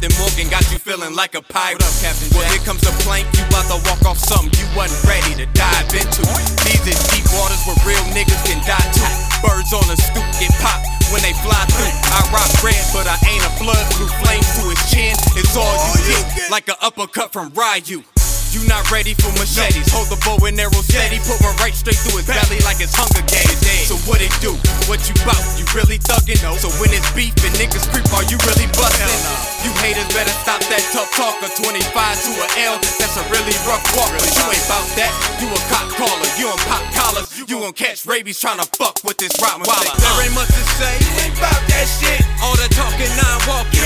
Captain Morgan got you feeling like a pirate. What up, Captain Well, here comes the plank. You about to walk off something you wasn't ready to dive into. These is deep waters where real niggas can die too. Birds on a stoop get popped when they fly through. I rock red, but I ain't a blood blue. Flames to his chin, it's all you get. Like an uppercut from Ryu. You not ready for machetes. Hold the bow and arrow steady. Put one right straight through his belly like it's Hunger Games. What it do? What you bout? You really thuggin'? Though. So when it's beef and niggas creep, are you really bustin'? You haters better stop that tough talk. talker. 25 to a L, that's a really rough walk. But you ain't bout that. You a cop caller. You on pop collars. You gon' catch rabies tryna fuck with this rock. There ain't much to say. You ain't bout that shit. All the talking, non walking.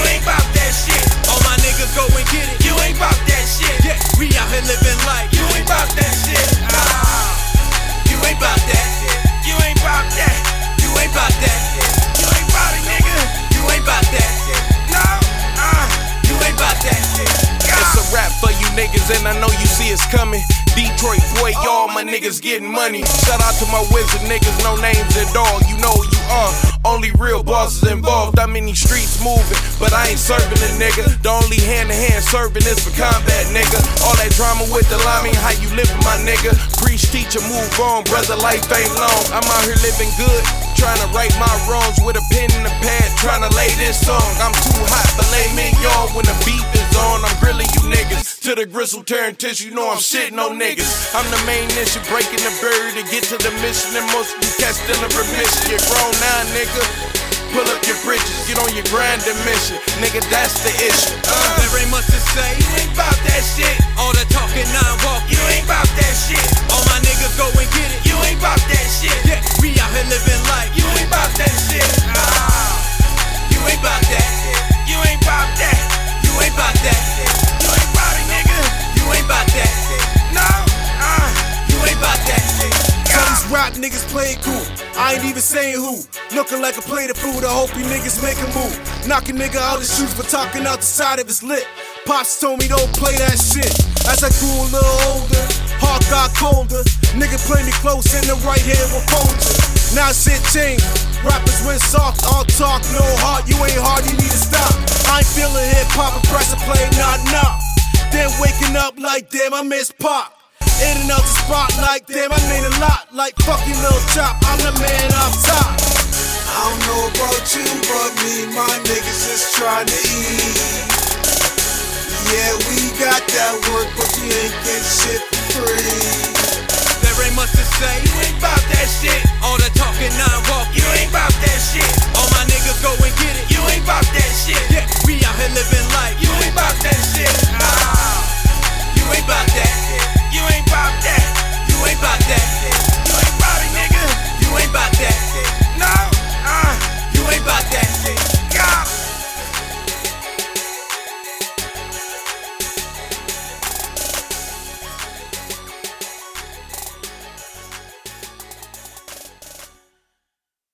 Know you see it's coming. Detroit boy, y'all my niggas getting money. Shout out to my wizard niggas, no names at all. You know you are. Only real bosses involved. I'm in these streets moving, but I ain't serving a nigga. The only hand to hand serving is for combat, nigga. All that drama with the liming, how you living, my nigga? Preach, teacher, move on, brother. Life ain't long. I'm out here living good. Trying to right my wrongs with a pen and a pad, trying to lay this song. I'm too hot, filet mignon when the beef is on. I'm grilling you niggas to the gristle tearing tissue. You know I'm shitting on niggas. I'm the main issue, breaking the barrier to get to the mission. And most of you cats still in remission. You're grown now, nigga. Pull up your bridges, get on your grind and mission. Nigga, that's the issue. Uh. There ain't much to say. You ain't bout that shit. All the talking, non walking. You ain't bout that shit. All my Tell niggas play it cool. I ain't even saying who. Looking like a plate of food. I hope you niggas make a move. Knock a nigga out his shoes for talking out the side of his lip. Pops told me don't play that shit. As I grew a little older, heart got colder. Nigga play me close and the right hand will fold. Now shit changed. Rappers went soft, all talk, no heart. You ain't hard, you need to stop. I ain't feeling hip hop and pressure play, nah, nah. Then waking up like damn, I miss pop. In and out the spot like damn, I made a lot like fucking Lil Chop. I'm the man up top. I don't know about you, but me my niggas is trying to eat. Yeah, we got that work, but we ain't get shit for free. There ain't much to say. You ain't bout that shit. All the talking,